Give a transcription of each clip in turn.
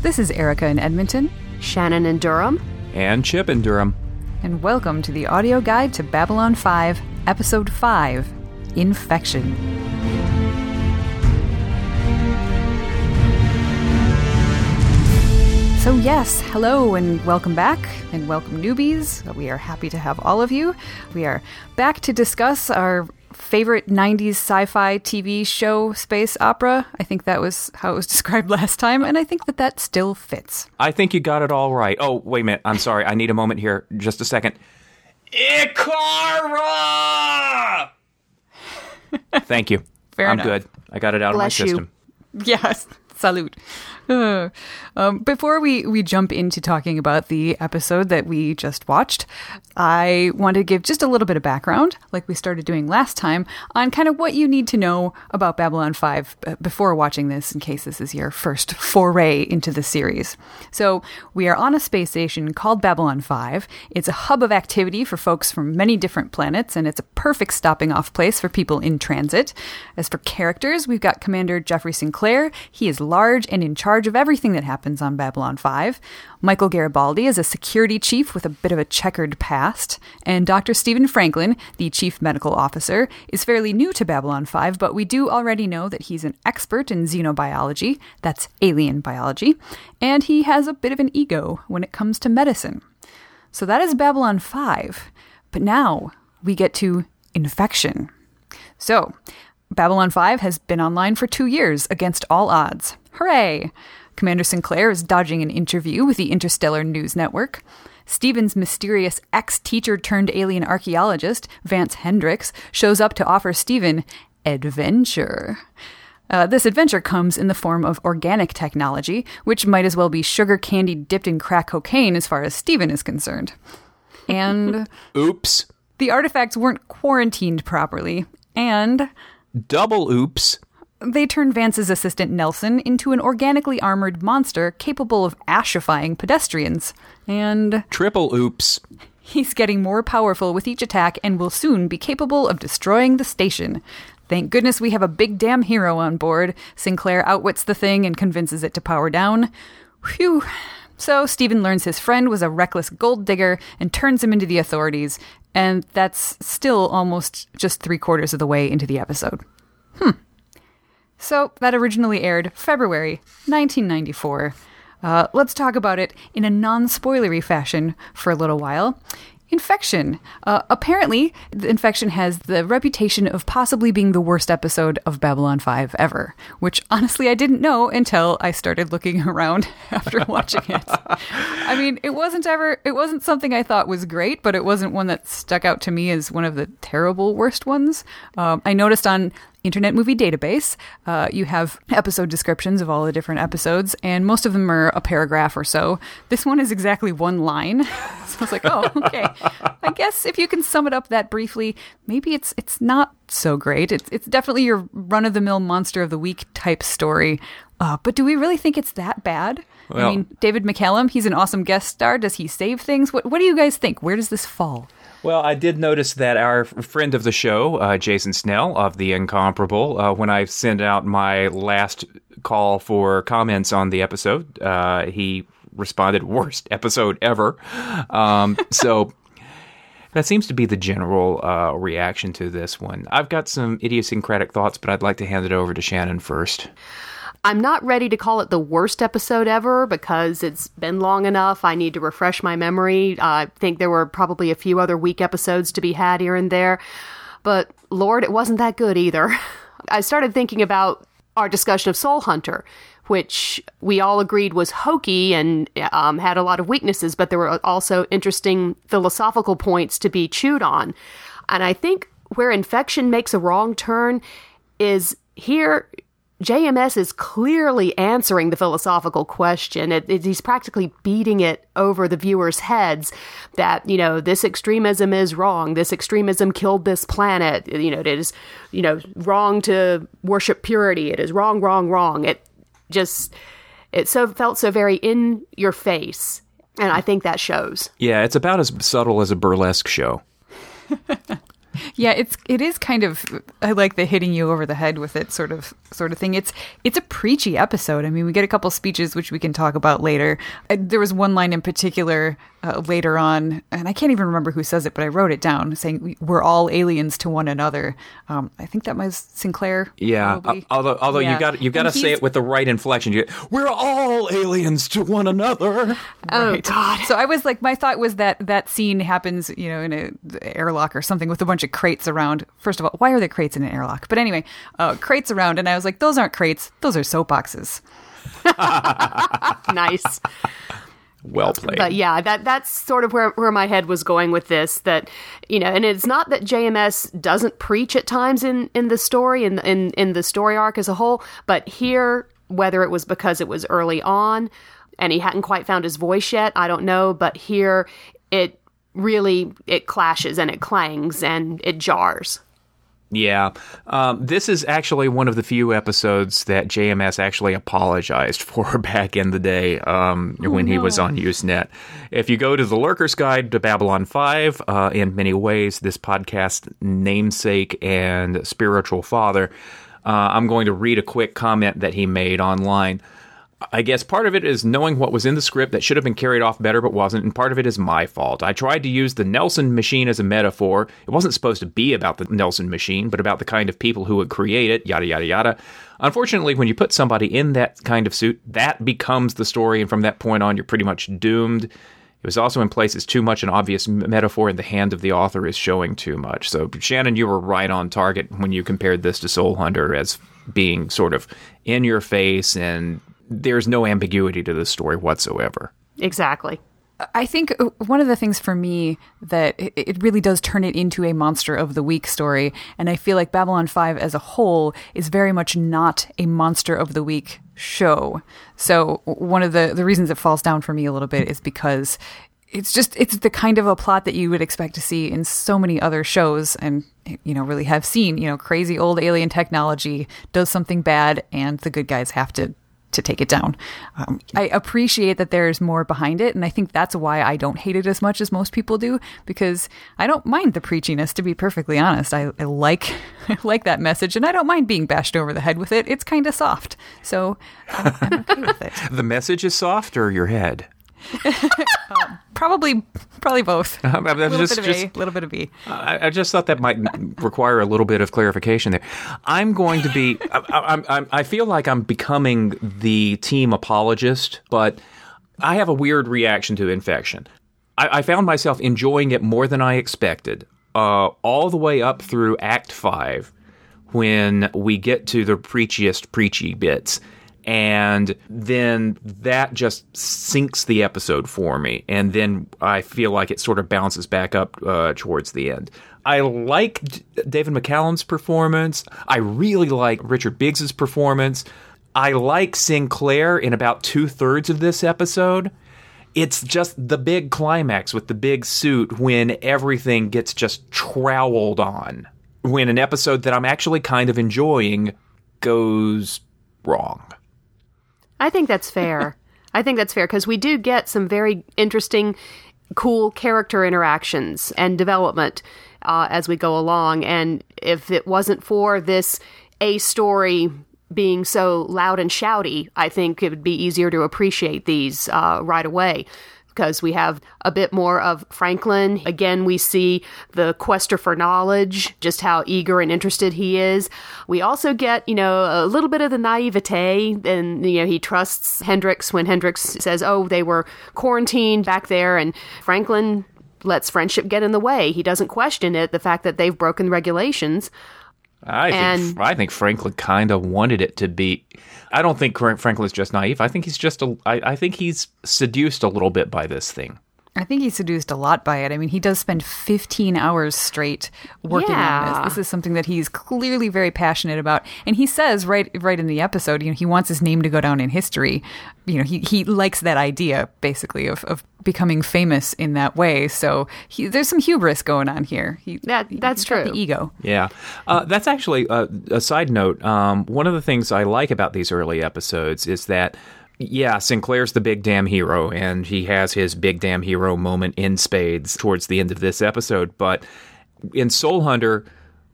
This is Erica in Edmonton, Shannon in Durham. And Chip in Durham. and welcome to the audio guide to Babylon 5, Episode 5 Infection. So, yes, hello and welcome back, and welcome newbies. We are happy to have all of you. We are back to discuss our favorite 90s sci fi TV show, Space Opera. I think that was how it was described last time, and I think that that still fits. I think you got it all right. Oh, wait a minute. I'm sorry. I need a moment here. Just a second. Ikara! Thank you. Fair I'm enough. good. I got it out Bless of my you. system. Yes, salute. Um, before we, we jump into talking about the episode that we just watched, I want to give just a little bit of background, like we started doing last time, on kind of what you need to know about Babylon 5 uh, before watching this, in case this is your first foray into the series. So, we are on a space station called Babylon 5. It's a hub of activity for folks from many different planets, and it's a perfect stopping off place for people in transit. As for characters, we've got Commander Jeffrey Sinclair. He is large and in charge of everything that happens on Babylon 5. Michael Garibaldi is a security chief with a bit of a checkered past. And Dr. Stephen Franklin, the chief medical officer, is fairly new to Babylon 5, but we do already know that he's an expert in xenobiology, that's alien biology, and he has a bit of an ego when it comes to medicine. So that is Babylon 5. But now we get to infection. So, Babylon 5 has been online for two years against all odds. Hooray! Commander Sinclair is dodging an interview with the Interstellar News Network. Stephen's mysterious ex teacher turned alien archaeologist, Vance Hendricks, shows up to offer Stephen adventure. Uh, this adventure comes in the form of organic technology, which might as well be sugar candy dipped in crack cocaine as far as Stephen is concerned. And Oops. the artifacts weren't quarantined properly, and Double oops. They turn Vance's assistant Nelson into an organically armored monster capable of ashifying pedestrians. And Triple oops. he's getting more powerful with each attack and will soon be capable of destroying the station. Thank goodness we have a big damn hero on board. Sinclair outwits the thing and convinces it to power down. Phew. So Stephen learns his friend was a reckless gold digger and turns him into the authorities, and that's still almost just three quarters of the way into the episode. Hmm. So, that originally aired February 1994. Uh, let's talk about it in a non spoilery fashion for a little while. Infection. Uh, apparently, the Infection has the reputation of possibly being the worst episode of Babylon 5 ever, which honestly I didn't know until I started looking around after watching it. I mean, it wasn't ever, it wasn't something I thought was great, but it wasn't one that stuck out to me as one of the terrible worst ones. Um, I noticed on Internet Movie Database, uh, you have episode descriptions of all the different episodes, and most of them are a paragraph or so. This one is exactly one line, so I was like, "Oh, okay." I guess if you can sum it up that briefly, maybe it's it's not so great. It's it's definitely your run of the mill monster of the week type story. Uh, but do we really think it's that bad? I mean, David McCallum, he's an awesome guest star. Does he save things? What What do you guys think? Where does this fall? Well, I did notice that our friend of the show, uh, Jason Snell of The Incomparable, uh, when I sent out my last call for comments on the episode, uh, he responded, worst episode ever. Um, so that seems to be the general uh, reaction to this one. I've got some idiosyncratic thoughts, but I'd like to hand it over to Shannon first. I'm not ready to call it the worst episode ever because it's been long enough. I need to refresh my memory. I think there were probably a few other weak episodes to be had here and there. But Lord, it wasn't that good either. I started thinking about our discussion of Soul Hunter, which we all agreed was hokey and um, had a lot of weaknesses, but there were also interesting philosophical points to be chewed on. And I think where infection makes a wrong turn is here JMS is clearly answering the philosophical question. It, it- he's practically beating it over the viewers' heads that, you know, this extremism is wrong. This extremism killed this planet. You know, it is, you know, wrong to worship purity. It is wrong, wrong, wrong. It just, it so felt so very in your face. And I think that shows. Yeah, it's about as subtle as a burlesque show. Yeah, it's it is kind of I like the hitting you over the head with it sort of sort of thing. It's it's a preachy episode. I mean, we get a couple speeches which we can talk about later. Uh, there was one line in particular uh, later on, and I can't even remember who says it, but I wrote it down saying we're all aliens to one another. Um, I think that was Sinclair. Yeah, uh, although although Yeah. you got you got to say it with the right inflection. You, we're all aliens to one another. Oh Right. God. So I was like, my thought was that that scene happens, you know, in a airlock or something with a bunch of crates around. First of all, why are there crates in an airlock? But anyway, uh, crates around, and I was like, those aren't crates; those are soapboxes. nice. Well played. But yeah, that that's sort of where, where my head was going with this. That you know, and it's not that JMS doesn't preach at times in in the story in in in the story arc as a whole, but here, whether it was because it was early on and he hadn't quite found his voice yet, I don't know. But here, it really it clashes and it clangs and it jars. Yeah. Um, this is actually one of the few episodes that JMS actually apologized for back in the day um, when he was on Usenet. If you go to the Lurker's Guide to Babylon 5, uh, in many ways, this podcast namesake and spiritual father, uh, I'm going to read a quick comment that he made online. I guess part of it is knowing what was in the script that should have been carried off better but wasn't, and part of it is my fault. I tried to use the Nelson machine as a metaphor. It wasn't supposed to be about the Nelson machine, but about the kind of people who would create it, yada, yada, yada. Unfortunately, when you put somebody in that kind of suit, that becomes the story, and from that point on, you're pretty much doomed. It was also in places too much an obvious metaphor, and the hand of the author is showing too much. So, Shannon, you were right on target when you compared this to Soul Hunter as being sort of in your face, and there's no ambiguity to this story whatsoever. Exactly. I think one of the things for me that it it really does turn it into a monster of the week story, and I feel like Babylon 5 as a whole is very much not a monster of the week show. So one of the the reasons it falls down for me a little bit is because it's just it's the kind of a plot that you would expect to see in so many other shows and you know really have seen, you know, crazy old alien technology does something bad and the good guys have to to take it down. Um, I appreciate that there's more behind it, and I think that's why I don't hate it as much as most people do because I don't mind the preachiness. To be perfectly honest, I, I like I like that message, and I don't mind being bashed over the head with it. It's kind of soft, so I'm, I'm okay with it. The message is soft or your head? Probably, probably both. A I mean, little just- bit of just- A, little bit of B. I, I just thought that might require a little bit of clarification there. I'm going to be. I, I, I, I feel like I'm becoming the team apologist, but I have a weird reaction to infection. I, I found myself enjoying it more than I expected, uh, all the way up through Act Five, when we get to the preachiest preachy bits. And then that just sinks the episode for me. And then I feel like it sort of bounces back up uh, towards the end. I like David McCallum's performance. I really like Richard Biggs's performance. I like Sinclair in about two thirds of this episode. It's just the big climax with the big suit when everything gets just troweled on. When an episode that I'm actually kind of enjoying goes wrong. I think that's fair. I think that's fair because we do get some very interesting, cool character interactions and development uh, as we go along. And if it wasn't for this A story being so loud and shouty, I think it would be easier to appreciate these uh, right away. Because we have a bit more of Franklin. Again, we see the quester for knowledge, just how eager and interested he is. We also get, you know, a little bit of the naivete, and, you know, he trusts Hendricks when Hendricks says, oh, they were quarantined back there, and Franklin lets friendship get in the way. He doesn't question it, the fact that they've broken regulations. I think I think Franklin kind of wanted it to be. I don't think Fra- Franklin's just naive. I think he's just a. I, I think he's seduced a little bit by this thing. I think he's seduced a lot by it. I mean, he does spend 15 hours straight working on this. This is something that he's clearly very passionate about. And he says right right in the episode, you know, he wants his name to go down in history. You know, he, he likes that idea basically of, of becoming famous in that way. So he, there's some hubris going on here. He, That- that's true. The ego. Yeah, uh, that's actually uh, a side note. Um, one of the things I like about these early episodes is that. Yeah, Sinclair's the big damn hero, and he has his big damn hero moment in spades towards the end of this episode. But In Soul Hunter,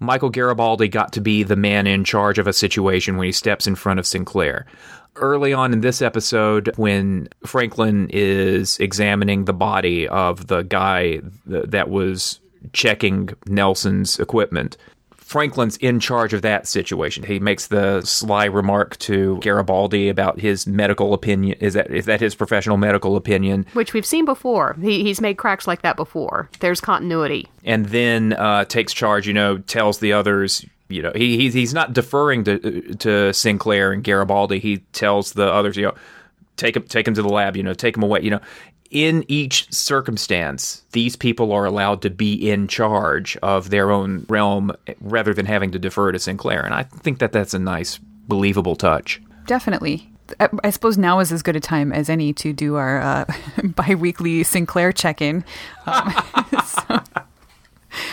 Michael Garibaldi got to be the man in charge of a situation when he steps in front of Sinclair. Early on in this episode, when Franklin is examining the body of the guy th- that was checking Nelson's equipment, Franklin's in charge of that situation. He makes the sly remark to Garibaldi about his medical opinion. Is that is that his professional medical opinion? Which we've seen before. He, he's made cracks like that before. There's continuity. And then uh, takes charge. You know, tells the others. You know, he he's, he's not deferring to to Sinclair and Garibaldi. He tells the others. You know, take him take him to the lab. You know, take him away. You know, in each circumstance, these people are allowed to be in charge of their own realm rather than having to defer to Sinclair. And I think that that's a nice, believable touch. Definitely. I, I suppose now is as good a time as any to do our uh, bi weekly Sinclair check in. Um, so,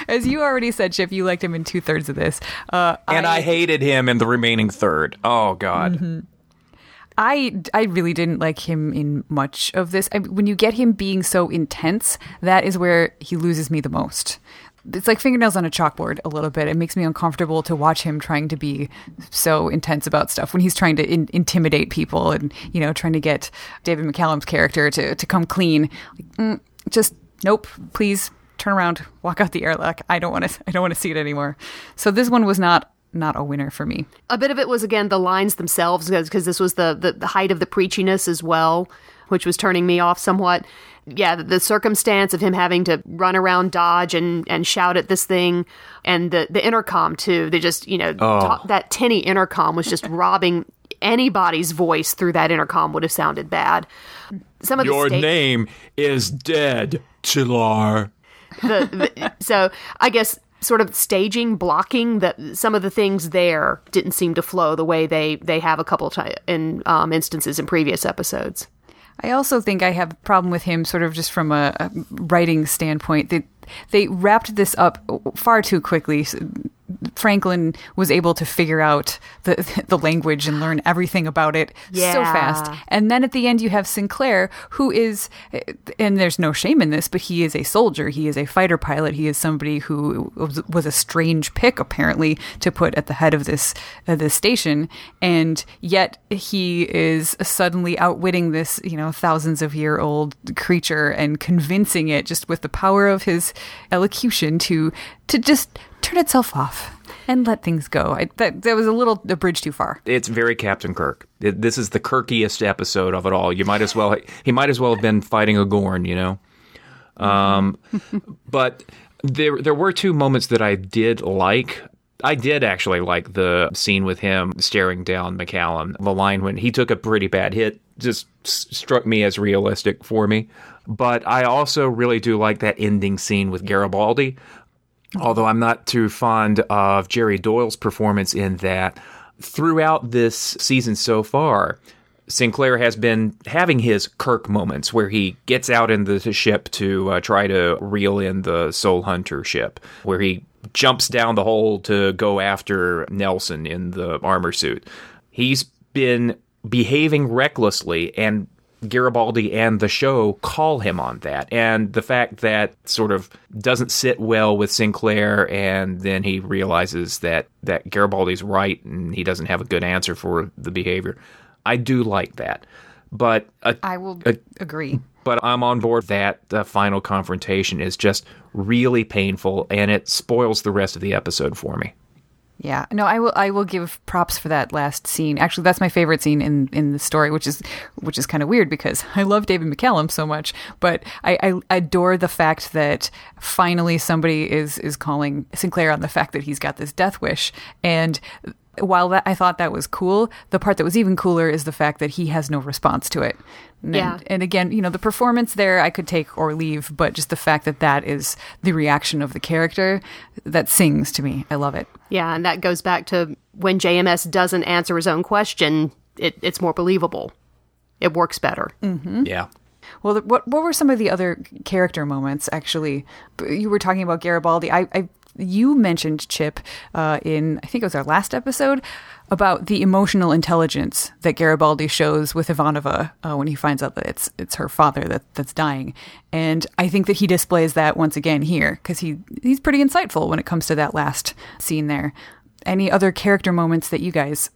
as you already said, Chip, you liked him in two thirds of this. Uh, and I, I, hated him in the remaining third. Oh, God. Mm-hmm. I, I really didn't like him in much of this. I, when you get him being so intense, that is where he loses me the most. It's like fingernails on a chalkboard a little bit. It makes me uncomfortable to watch him trying to be so intense about stuff when he's trying to in, intimidate people and you know trying to get David McCallum's character to to come clean. Like, mm, just nope, please turn around, walk out the airlock. I don't want to. I don't want to see it anymore. So this one was not not a winner for me. A bit of it was again the lines themselves because this was the, the, the height of the preachiness as well, which was turning me off somewhat. Yeah, the, the, circumstance of him having to run around Dodge and, and shout at this thing, and the the intercom too. They just you know oh. ta- that tinny intercom was just robbing anybody's voice through that intercom would have sounded bad. Some of your sta- name is dead, Chilar. The, the, so I guess sort of staging blocking that some of the things there didn't seem to flow the way they they have a couple of in um, instances in previous episodes. I also think I have a problem with him, sort of just from a, a writing standpoint. That they wrapped this up far too quickly. Franklin was able to figure out the the language and learn everything about it yeah. so fast. And then at the end, you have Sinclair, who is, and there's no shame in this, but he is a soldier. He is a fighter pilot. He is somebody who was, a strange pick, apparently, to put at the head of this uh, this station. And yet he is suddenly outwitting this, you know, thousands of year old creature and convincing it just with the power of his elocution to to just turn itself off and let things go. I, that, that was a little a bridge too far. It's very Captain Kirk. It, this is the Kirkiest episode of it all. You might as well he might as well have been fighting a Gorn, you know. Um, but there there were two moments that I did like. I did actually like the scene with him staring down McCallum. The line when he took a pretty bad hit just struck me as realistic for me. But I also really do like that ending scene with Garibaldi although I'm not too fond of Jerry Doyle's performance in that. Throughout this season so far, Sinclair has been having his Kirk moments where he gets out in the ship to uh, try to reel in the Soul Hunter ship, where he jumps down the hole to go after Nelson in the armor suit. He's been behaving recklessly and Garibaldi and the show call him on that. And the fact that sort of doesn't sit well with Sinclair, and then he realizes that, that Garibaldi's right and he doesn't have a good answer for the behavior. I do like that. But a, I will a, agree. But I'm on board that the final confrontation is just really painful and it spoils the rest of the episode for me. Yeah, no, I will. I will give props for that last scene. Actually, that's my favorite scene in in the story, which is which is kind of weird because I love David McCallum so much, but I, I adore the fact that finally somebody is is calling Sinclair on the fact that he's got this death wish, and while that I thought that was cool, the part that was even cooler is the fact that he has no response to it. And, yeah. and again, you know, the performance there I could take or leave, but just the fact that that is the reaction of the character that sings to me. I love it. Yeah, and that goes back to when JMS doesn't answer his own question, it, it's more believable. It works better. Mm-hmm. Yeah. Well, what what were some of the other character moments? Actually, you were talking about Garibaldi. I, I you mentioned Chip uh, in I think it was our last episode about the emotional intelligence that Garibaldi shows with Ivanova uh, when he finds out that it's it's her father that that's dying, and I think that he displays that once again here because he he's pretty insightful when it comes to that last scene there. Any other character moments that you guys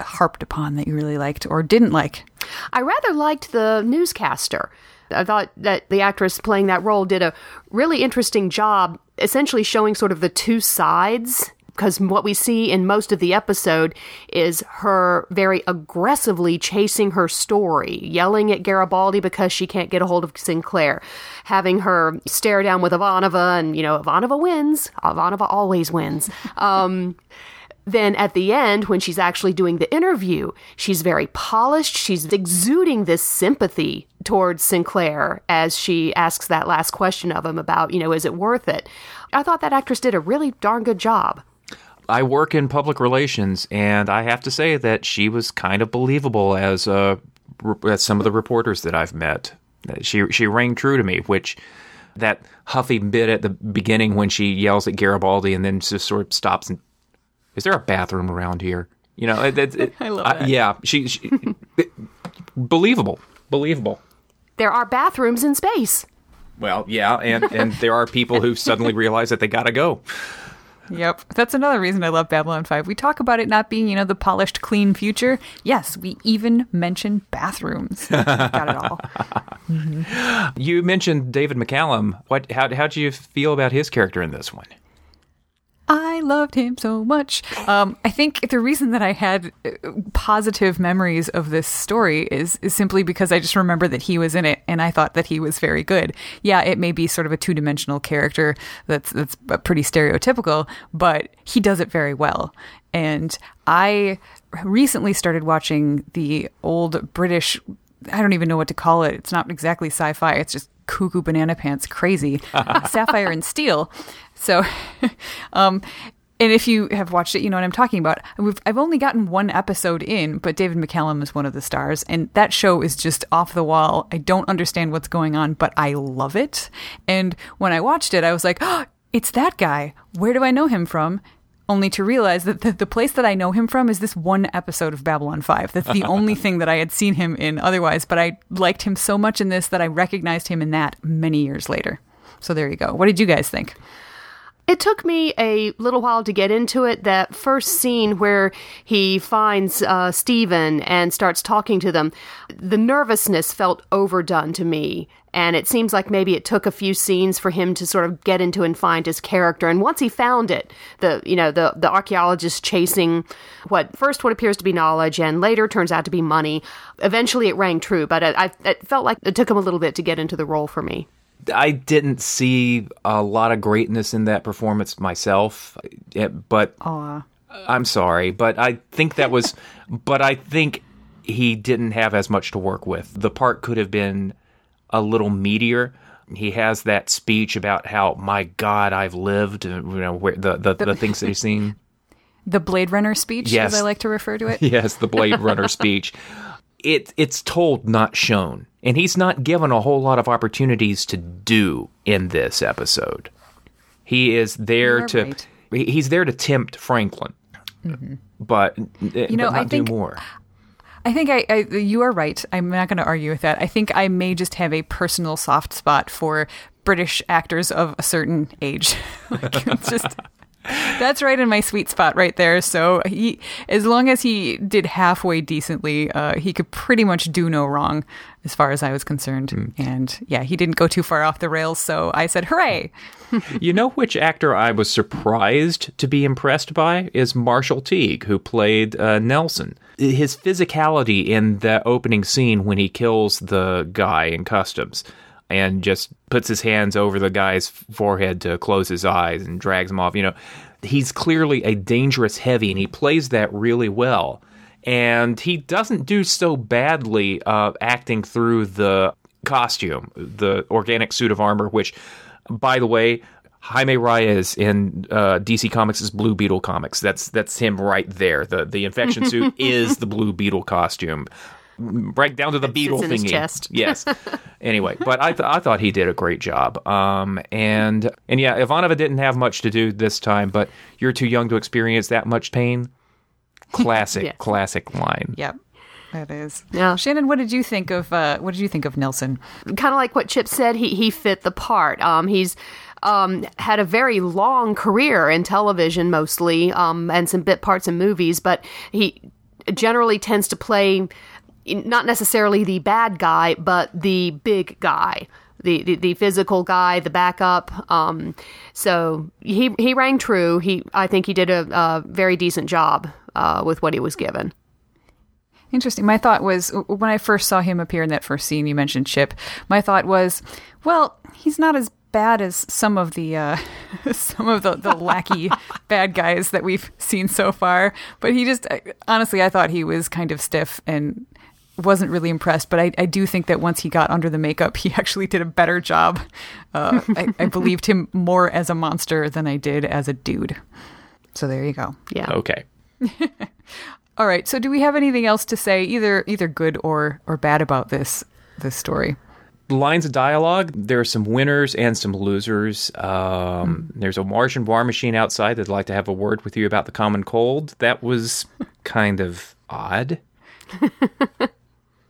harped upon that you really liked or didn't like? I rather liked the newscaster. I thought that the actress playing that role did a really interesting job, essentially showing sort of the two sides. Because what we see in most of the episode is her very aggressively chasing her story, yelling at Garibaldi because she can't get a hold of Sinclair, having her stare down with Ivanova, and, you know, Ivanova wins. Ivanova always wins. Um, then at the end, when she's actually doing the interview, she's very polished. She's exuding this sympathy towards Sinclair as she asks that last question of him about, you know, is it worth it? I thought that actress did a really darn good job. I work in public relations, and I have to say that she was kind of believable as uh, as some of the reporters that I've met. She she rang true to me, which that huffy bit at the beginning when she yells at Garibaldi and then just sort of stops and is there a bathroom around here? You know, it, it, it, I love that. yeah, she, she believable, believable. There are bathrooms in space. Well, yeah, and and there are people who suddenly realize that they got to go. Yep. That's another reason I love Babylon 5. We talk about it not being, you know, the polished, clean future. Yes, we even mention bathrooms. Got it all. Mm-hmm. You mentioned David McCallum. What? How how do you feel about his character in this one? I loved him so much. Um, I think the reason that I had uh, positive memories of this story is, is simply because I just remember that he was in it and I thought that he was very good. Yeah, it may be sort of a two dimensional character that's that's pretty stereotypical, but he does it very well. And I recently started watching the old British. I don't even know what to call it. It's not exactly sci-fi. It's just cuckoo banana pants crazy sapphire and steel. So um and if you have watched it you know what i'm talking about. We've, i've only gotten one episode in but david mccallum is one of the stars and that show is just off the wall. I don't understand what's going on but i love it. And when i watched it i was like oh, it's that guy. Where do i know him from only to realize that the, the, place that I know him from is this one episode of Babylon 5. That's the only thing that I had seen him in otherwise, but I liked him so much in this that I recognized him in that many years later. So there you go. What did you guys think? It took me a little while to get into it. That first scene where he finds uh, Stephen and starts talking to them, the nervousness felt overdone to me. And it seems like maybe it took a few scenes for him to sort of get into and find his character. And once he found it, the you know the the archaeologist chasing what first what appears to be knowledge and later turns out to be money. Eventually, it rang true, but I, I it felt like it took him a little bit to get into the role for me. I didn't see a lot of greatness in that performance myself, eh, but Aww. I'm sorry, but I think that was, but I think he didn't have as much to work with. The part could have been a little meatier. He has that speech about how, my God, I've lived. You know, where the the, the, the things that he's seen. The Blade Runner speech, yes. as I like to refer to it. Yes, the Blade Runner speech. It it's told, not shown, and he's not given a whole lot of opportunities to do in this episode. He is there to right. he's there to tempt Franklin, mm-hmm. but you know but not I think do more. I think I, I you are right. I'm not going to argue with that. I think I may just have a personal soft spot for British actors of a certain age. like, just that's right in my sweet spot right there. So he, as long as he did halfway decently, uh, he could pretty much do no wrong, as far as I was concerned. Mm. And yeah, he didn't go too far off the rails. So I said, "Hooray!" you know which actor I was surprised to be impressed by is Marshall Teague, who played uh, Nelson. His physicality in the opening scene when he kills the guy in customs and just puts his hands over the guy's forehead to close his eyes and drags him off. You know, he's clearly a dangerous heavy, and he plays that really well. And he doesn't do so badly uh, acting through the costume, the organic suit of armor, which, by the way, Jaime Reyes in uh, DC Comics' is Blue Beetle comics. That's that's him right there. The the infection suit is the Blue Beetle costume. Right down to the beetle in his thingy. chest. Yes. anyway, but I th- I thought he did a great job. Um, and and yeah, Ivanova didn't have much to do this time, but you're too young to experience that much pain. Classic, Yes. classic line. Yep. That is. Yeah. Shannon, what did you think of uh, what did you think of Nelson? kind of like what Chip said, he he fit the part. Um, he's um, had a very long career in television, mostly, um, and some bit parts in movies. But he generally tends to play not necessarily the bad guy, but the big guy. The, the, the physical guy, the backup. Um, so he he rang true. He I think he did a, a very decent job uh, with what he was given. Interesting. My thought was when I first saw him appear in that first scene, you mentioned Chip. My thought was, well, he's not as bad as some of the uh, some of the, the lackey bad guys that we've seen so far. But he just honestly, I thought he was kind of stiff and wasn't really impressed. But I, I do think that once he got under the makeup, he actually did a better job. Uh, I, I believed him more as a monster than I did as a dude. So there you go. Yeah. Okay. All right. So do we have anything else to say, either either good or or bad about this this story? lines of dialogue there are some winners and some losers um, there's a martian war machine outside that'd like to have a word with you about the common cold that was kind of odd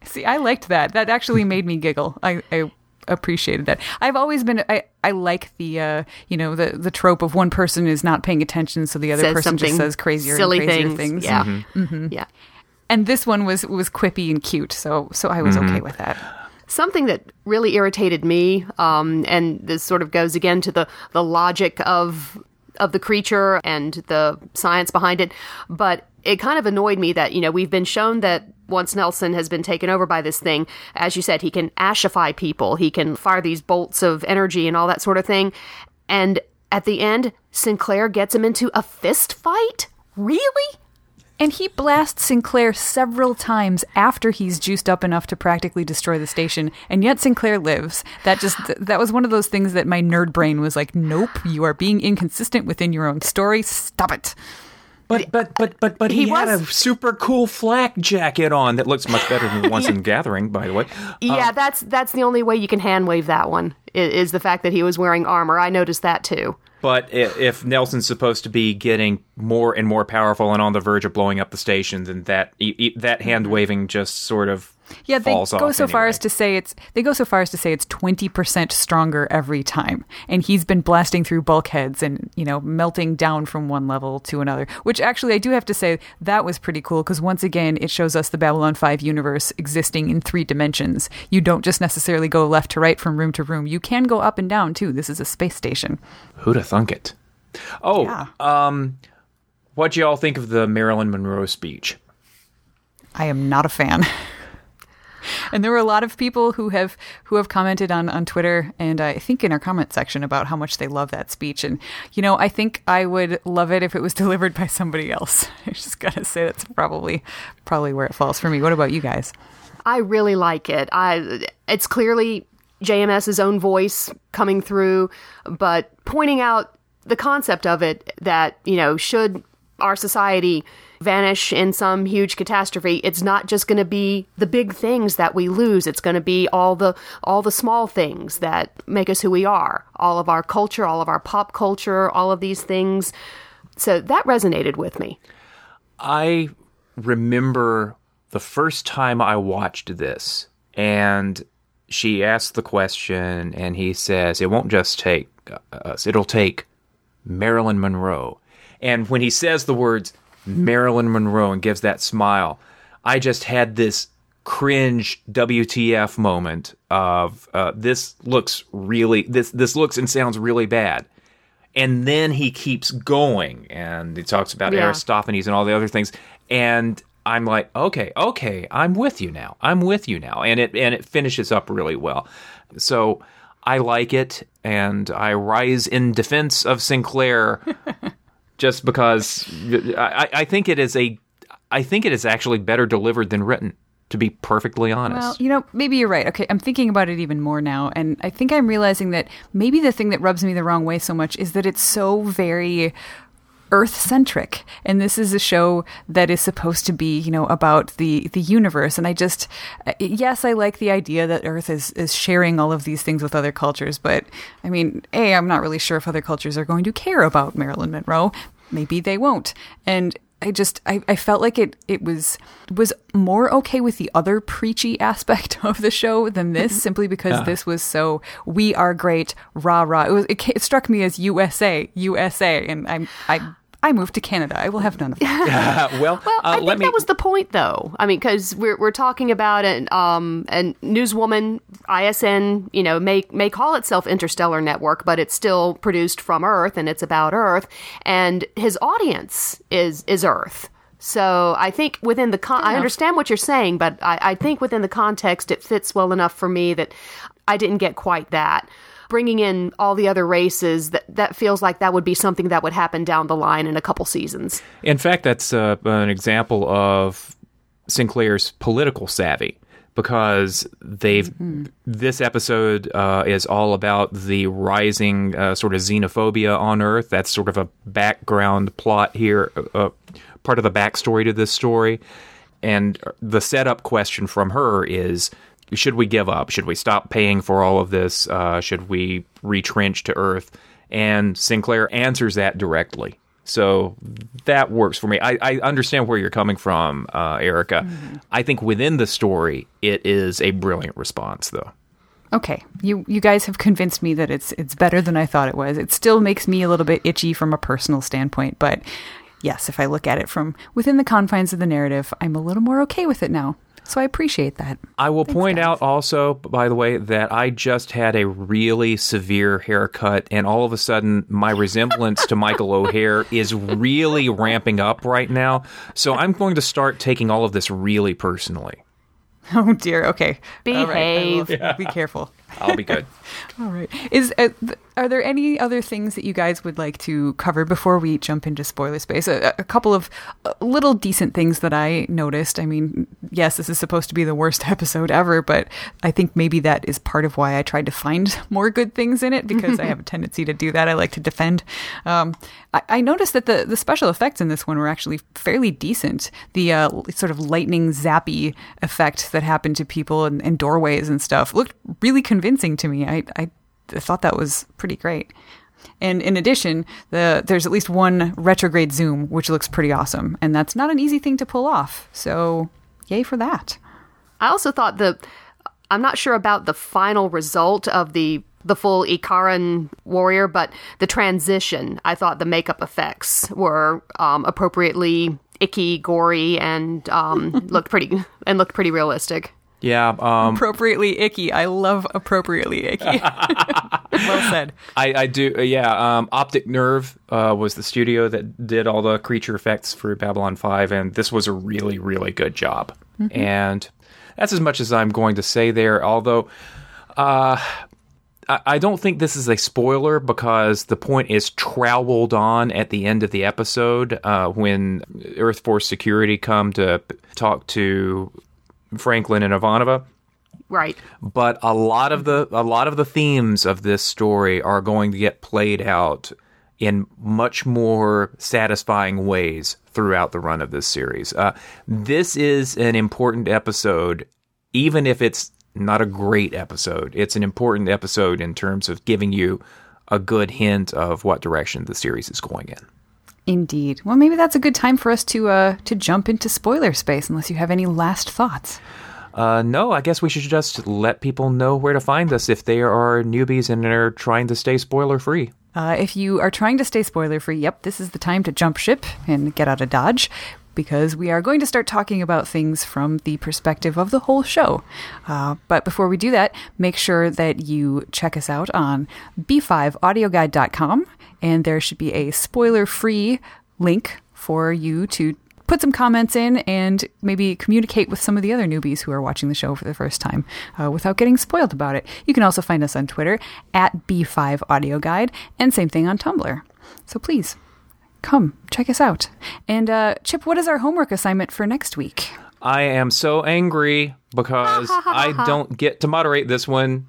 See, I liked that. That actually made me giggle. I, I appreciated that. I've always been I, I like the uh you know the the trope of one person is not paying attention, so the other Says person just says crazier silly and crazier things. things. Yeah. Mm-hmm. Yeah. And this one was was quippy and cute, so so I was okay with that. Something that really irritated me, um, and this sort of goes again to the the logic of of the creature and the science behind it, but it kind of annoyed me that you know we've been shown that once Nelson has been taken over by this thing, as you said, he can ashify people, he can fire these bolts of energy and all that sort of thing, and at the end, Sinclair gets him into a fist fight. Really? And he blasts Sinclair several times after he's juiced up enough to practically destroy the station, and yet Sinclair lives. That just that was one of those things that my nerd brain was like, "Nope, you are being inconsistent within your own story. Stop it." But but but but but he, He had was- a super cool flak jacket on that looks much better than the ones in gathering by the way Yeah, uh, that's that's the only way you can hand wave that one is the fact that he was wearing armor. I noticed that too. But if Nelson's supposed to be getting more and more powerful and on the verge of blowing up the station, then that that hand waving just sort of Yeah, they go so far as to say it's they go so far as to say it's twenty percent stronger every time, and he's been blasting through bulkheads and you know melting down from one level to another. Which actually, I do have to say that was pretty cool because once again, it shows us the Babylon Five universe existing in three dimensions. You don't just necessarily go left to right from room to room. You can go up and down too. This is a space station. Who'da thunk it? Oh, Yeah. um, what do y'all think of the Marilyn Monroe speech? I am not a fan. and there were a lot of people who have who have commented on on Twitter and I think in our comment section about how much they love that speech. And you know, I think I would love it if it was delivered by somebody else. I just gotta say that's probably probably where it falls for me. What about you guys? I really like it. I it's clearly JMS's own voice coming through, but pointing out the concept of it that, you know, should our society vanish in some huge catastrophe, it's not just going to be the big things that we lose. It's going to be all the all the small things that make us who we are. All of our culture, all of our pop culture, all of these things. So that resonated with me. I remember the first time I watched this, and she asked the question, and he says, It won't just take uh, us, it'll take Marilyn Monroe. And when he says the words Marilyn Monroe and gives that smile, I just had this cringe WTF moment of uh, this looks really this this looks and sounds really bad. And then he keeps going and he talks about Yeah. Aristophanes and all the other things. And I'm like okay okay I'm with you now. I'm with you now. And it and it finishes up really well. So I like it and I rise in defense of Sinclair just because I, I think it is a I think it is actually better delivered than written to be perfectly honest Well, you know, maybe you're right. Okay, I'm thinking about it even more now, and I think I'm realizing that maybe the thing that rubs me the wrong way so much is that it's so very Earth centric, and this is a show that is supposed to be, you know, about the the universe. And I just, uh, yes, I like the idea that Earth is is sharing all of these things with other cultures, but I mean, a, I'm not really sure if other cultures are going to care about Marilyn Monroe. Maybe they won't, and I just I, I felt like it it was was more okay with the other preachy aspect of the show than this mm-hmm. simply because Yeah. this was so we are great rah rah it was it, it struck me as USA USA and I'm I I moved to Canada I will have none of that Uh, well, Well, uh, I think let me. that was the point, though. I mean, because we're we're talking about an um a newswoman, ISN, you know, may may call itself Interstellar Network, but it's still produced from Earth and it's about Earth, and his audience is is Earth. So I think within the con- I understand what you're saying, but I, I think within the context it fits well enough for me that I didn't get quite that. Bringing in all the other races, that that feels like that would be something that would happen down the line in a couple seasons. In fact, that's uh, an example of Sinclair's political savvy because they've this episode uh, is all about the rising uh, sort of xenophobia on Earth. That's sort of a background plot here, uh, part of the backstory to this story. And the setup question from her is should we give up? Should we stop paying for all of this? Uh, should we retrench to Earth? And Sinclair answers that directly. So that works for me. I, I understand where you're coming from, uh, Erica. I think within the story, it is a brilliant response, though. okay you you guys have convinced me that it's it's better than I thought it was it still makes me a little bit itchy from a personal standpoint but yes if I look at it from within the confines of the narrative I'm a little more okay with it now so I appreciate that I will point guys. out also, by the way, that I just had a really severe haircut, and all of a sudden, my resemblance to Michael O'Hare is really ramping up right now. So I'm going to start taking all of this really personally. Oh dear. Okay. All right, I will Behave. Be careful. I'll be good. All right. Is uh, are there any other things that you guys would like to cover before we jump into spoiler space? A, a couple of uh, little decent things that I noticed. I mean, yes, this is supposed to be the worst episode ever, but I think maybe that is part of why I tried to find more good things in it because I have a tendency to do that. I like to defend. Um, I, I noticed that the the special effects in this one were actually fairly decent. The uh, sort of lightning zappy effect that happened to people and, and doorways and stuff looked really convincing to me. I, I I thought that was pretty great. And in addition, the there's at least one retrograde zoom, which looks pretty awesome, and that's not an easy thing to pull off. So, yay for that! I also thought the I'm not sure about the final result of the the full Ikaran warrior, but the transition. I thought the makeup effects were um, appropriately icky, gory, and um, looked pretty and looked pretty realistic. Yeah, um, Appropriately icky. I love appropriately icky. well said. I, I do. uh, Yeah, um, Optic Nerve uh, was the studio that did all the creature effects for Babylon Five, and this was a really, really good job. And that's as much as I'm going to say there. Although, uh, I, I don't think this is a spoiler because the point is troweled on at the end of the episode uh, when Earth Force security come to talk to Franklin and Ivanova Right. but a lot of the a lot of the themes of this story are going to get played out in much more satisfying ways throughout the run of this series. Uh, this is an important episode, even if it's not a great episode. It's an important episode in terms of giving you a good hint of what direction the series is going in. Indeed. Well, maybe that's a good time for us to uh, to jump into spoiler space. Unless you have any last thoughts. Uh, no, I guess we should just let people know where to find us if they are newbies and are trying to stay spoiler free. Uh, if you are trying to stay spoiler free, yep, this is the time to jump ship and get out of Dodge because we are going to start talking about things from the perspective of the whole show. Uh, but before we do that, make sure that you check us out on b5audioguide.com and there should be a spoiler free link for you to put some comments in and maybe communicate with some of the other newbies who are watching the show for the first time uh, without getting spoiled about it. You can also find us on Twitter at B5 Audio Guide and same thing on Tumblr. So please come check us out. And uh, Chip, what is our homework assignment for next week? I am so angry because I don't get to moderate this one.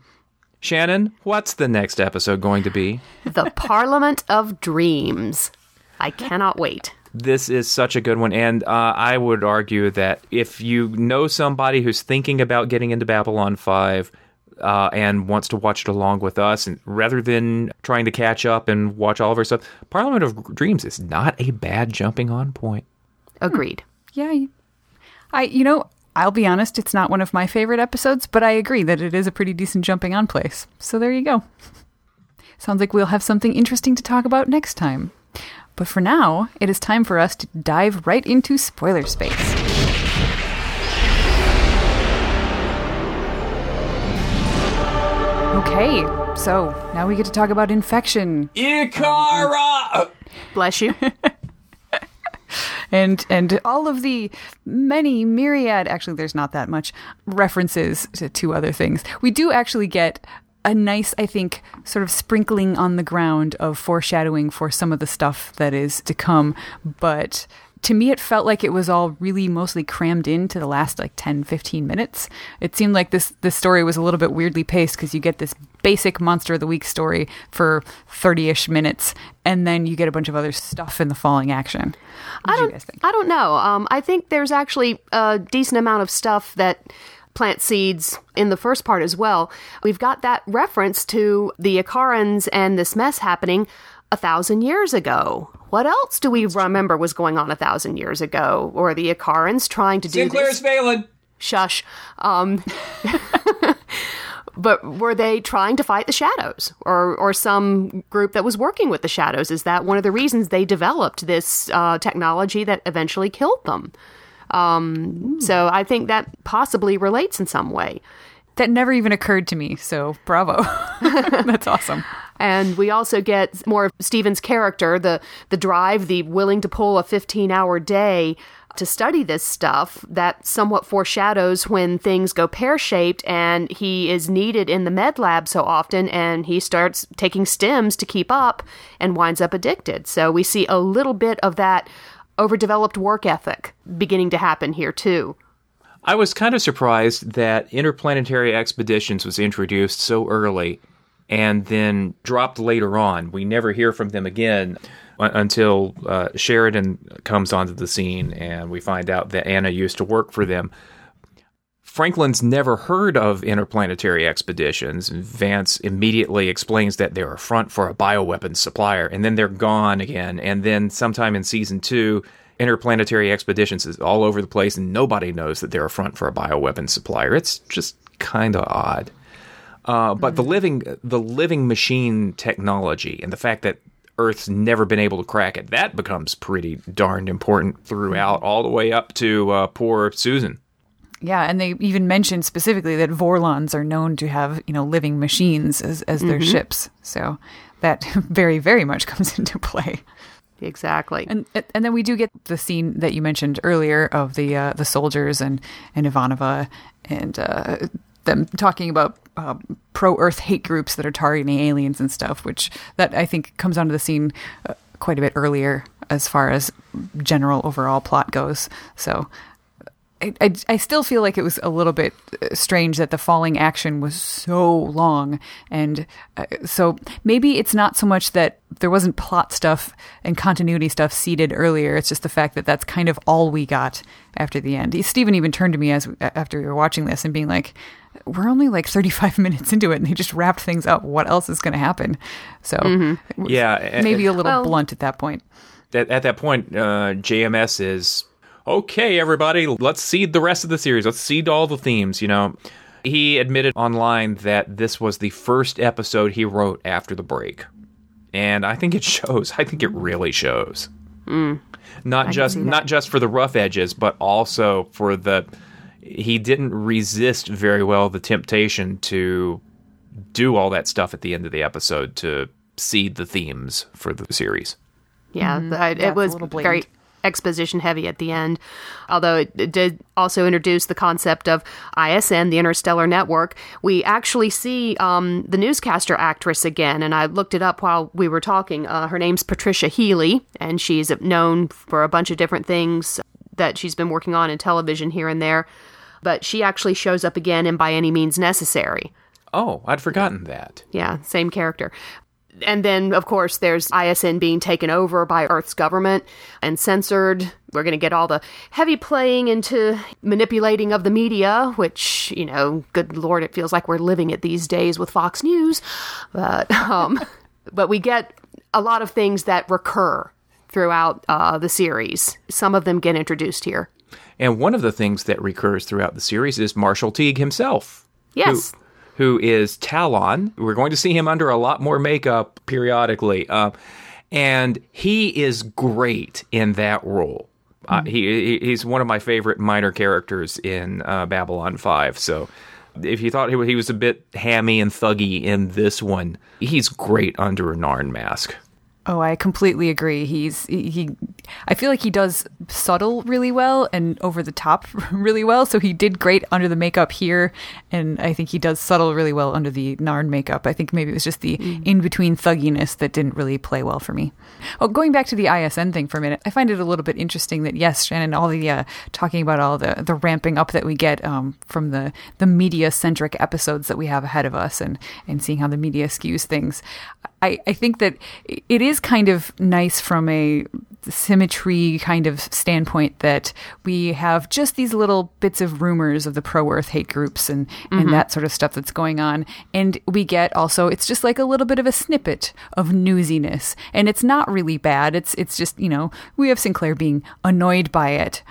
Shannon, what's the next episode going to be? The Parliament of Dreams. I cannot wait. This is such a good one, and uh, I would argue that if you know somebody who's thinking about getting into Babylon Five uh, and wants to watch it along with us, and rather than trying to catch up and watch all of our stuff, Parliament of Dreams is not a bad jumping on point. Agreed. Yeah. I, you know, I'll be honest, it's not one of my favorite episodes, but I agree that it is a pretty decent jumping on place. So there you go. Sounds like we'll have something interesting to talk about next time. But for now, it is time for us to dive right into spoiler space. Okay, so now we get to talk about infection Ikara! Bless you. and and all of the many myriad actually there's not that much references to, other things. We do actually get a nice, I think, sort of sprinkling on the ground of foreshadowing for some of the stuff that is to come. But to me, it felt like it was all really mostly crammed into the last like 10, 15 minutes. It seemed like this, this story was a little bit weirdly paced because you get this basic Monster of the Week story for 30 ish minutes, and then you get a bunch of other stuff in the falling action. What I do you don't, guys think? I don't know. Um, I think there's actually a decent amount of stuff that plant seeds in the first part as well. We've got that reference to the Ikarrans and this mess happening a thousand years ago. What else do we remember was going on a thousand years ago? Or the Ikarrans trying to do Sinclair's? Phelan! Shush. Um, but were they trying to fight the shadows or or some group that was working with the shadows is that one of the reasons they developed this uh, technology that eventually killed them um, so i think that possibly relates in some way That never even occurred to me, so bravo. That's awesome. And we also get more of Stephen's character, the the drive, the willing to pull a 15-hour day to study this stuff that somewhat foreshadows when things go pear-shaped and he is needed in the med lab so often and he starts taking stims to keep up and winds up addicted. So we see a little bit of that overdeveloped work ethic beginning to happen here too. I was kind of surprised that Interplanetary Expeditions was introduced so early and then dropped later on. We never hear from them again until uh, Sheridan comes onto the scene and we find out that Anna used to work for them. Franklin's never heard of interplanetary expeditions. Vance immediately explains that they're a front for a bioweapons supplier, and then they're gone again. And then, sometime in season two, interplanetary expeditions is all over the place, and nobody knows that they're a front for a bioweapons supplier. It's just kind of odd. Uh, but the living the living machine technology and the fact that Earth's never been able to crack it that becomes pretty darned important throughout, all the way up to uh, poor Susan. Yeah, and they even mentioned specifically that Vorlons are known to have, you know, living machines as, as their ships. So that very, very much comes into play. Exactly. And and then we do get the scene that you mentioned earlier of the uh, the soldiers and and Ivanova and uh, them talking about uh, pro Earth hate groups that are targeting aliens and stuff, which that I think comes onto the scene uh, quite a bit earlier as far as general overall plot goes. So. I, I, I still feel like it was a little bit uh, strange that the falling action was so long. And uh, so maybe it's not so much that there wasn't plot stuff and continuity stuff seeded earlier. It's just the fact that that's kind of all we got after the end. Stephen even turned to me as after we were watching this and being like, we're only like 35 minutes into it and they just wrapped things up. What else is going to happen? So it was Yeah, maybe a little Well- blunt at that point. at, at that point, uh, JMS is okay. Everybody, let's seed the rest of the series. Let's seed all the themes. You know, he admitted online that this was the first episode he wrote after the break, and I think it shows. I think it really shows. Not just not just for the rough edges, but also for the. He didn't resist very well the temptation to do all that stuff at the end of the episode to seed the themes for the series. Yeah, the- I- Yeah, it was very exposition heavy at the end. Although it, it did also introduce the concept of ISN, the Interstellar Network. We actually see um, the newscaster actress again, and I looked it up while we were talking. Uh, her name's Patricia Healy, and she's known for a bunch of different things that she's been working on in television here and there. But she actually shows up again in By Any Means Necessary. Oh, I'd forgotten that. Yeah, same character. and then, of course, there's ISN being taken over by Earth's government and censored. We're going to get all the heavy playing into manipulating of the media, which, you know, good lord, it feels like we're living it these days with Fox News. But, um, but we get a lot of things that recur throughout uh, the series. Some of them get introduced here. And one of the things that recurs throughout the series is Marshall Teague himself. Yes. Who, who is Ta'Lon. We're going to see him under a lot more makeup periodically. Uh, and he is great in that role. Uh, he he's one of my favorite minor characters in uh, Babylon Five. So, if you thought he, he was a bit hammy and thuggy in this one, he's great under a Narn mask. Oh, I completely agree. He's he, he, I feel like he does subtle really well and over the top really well. So he did great under the makeup here, and I think he does subtle really well under the Narn makeup. I think maybe it was just the mm. in between thugginess that didn't really play well for me. Oh, going back to the ISN thing for a minute, I find it a little bit interesting that yes, Shannon, all the uh, talking about all the the ramping up that we get um, from the the media centric episodes that we have ahead of us, and and seeing how the media skews things. I, I think that it is kind of nice from a symmetry kind of standpoint that we have just these little bits of rumors of the pro Earth hate groups and, mm-hmm. and that sort of stuff that's going on. And we get also, it's just like a little bit of a snippet of newsiness. And it's not really bad. It's, it's just, you know, we have Sinclair being annoyed by it,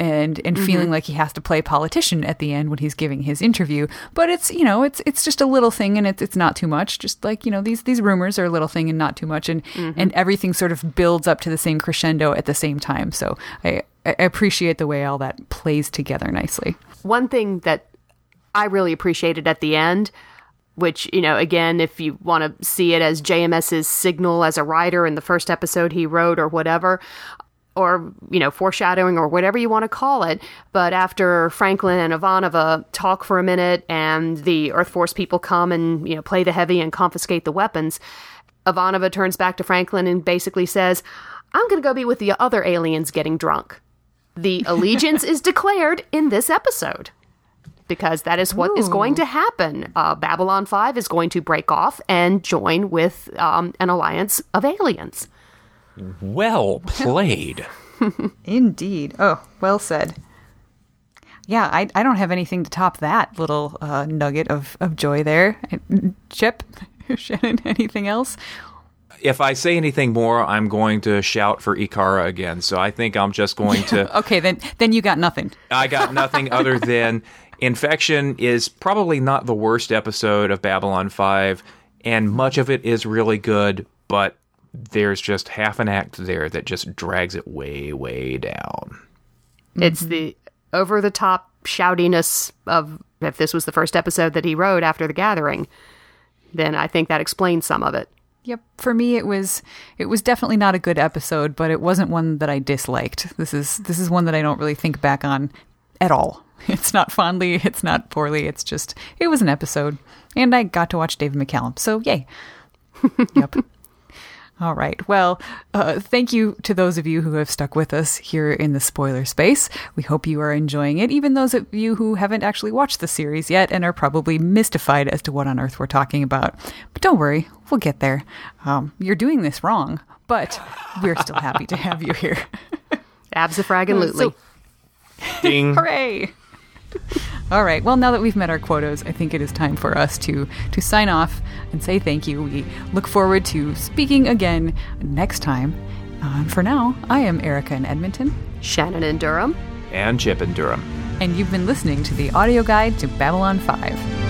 and and mm-hmm. feeling like he has to play politician at the end when he's giving his interview. But it's you know it's it's just a little thing and it's it's not too much. Just like you know these these rumors are a little thing and not too much, and mm-hmm. and everything sort of builds up to the same crescendo at the same time. So I I appreciate the way all that plays together nicely. One thing that I really appreciated at the end which, you know, again, if you want to see it as JMS's signal as a writer in the first episode he wrote or whatever, or you know foreshadowing or whatever you want to call it but after franklin and ivanova talk for a minute and the earth force people come and you know play the heavy and confiscate the weapons ivanova turns back to franklin and basically says i'm going to go be with the other aliens getting drunk the allegiance is declared in this episode because that is what Ooh. is going to happen. Uh, Babylon 5 is going to break off and join with um, an alliance of aliens. Well played. Indeed. Oh, well said. Yeah, I, I don't have anything to top that little uh, nugget of, of joy there. Chip, Shannon, anything else? If I say anything more, I'm going to shout for Ikarra again. So I think I'm just going to. okay, then then you got nothing. I got nothing other than Infection is probably not the worst episode of Babylon 5, and much of it is really good, but there's just half an act there that just drags it way, way down. It's the over the top shoutiness of if this was the first episode that he wrote after the gathering, then I think that explains some of it. Yep, for me it was it was definitely not a good episode, but it wasn't one that I disliked. This is this is one that I don't really think back on at all. It's not fondly, it's not poorly, it's just it was an episode and I got to watch David McCallum. So, yay. yep. All right. Well, uh, thank you to those of you who have stuck with us here in the spoiler space. We hope you are enjoying it, even those of you who haven't actually watched the series yet and are probably mystified as to what on earth we're talking about. But don't worry, we'll get there. Um, you're doing this wrong, but we're still happy to have you here. Absafraggin' so, Ding. Hooray! All right. Well, now that we've met our quotas, I think it is time for us to to sign off and say thank you. We look forward to speaking again next time. Uh, for now, I am Erica in Edmonton, Shannon in Durham, and Chip in Durham. And you've been listening to the audio guide to Babylon 5.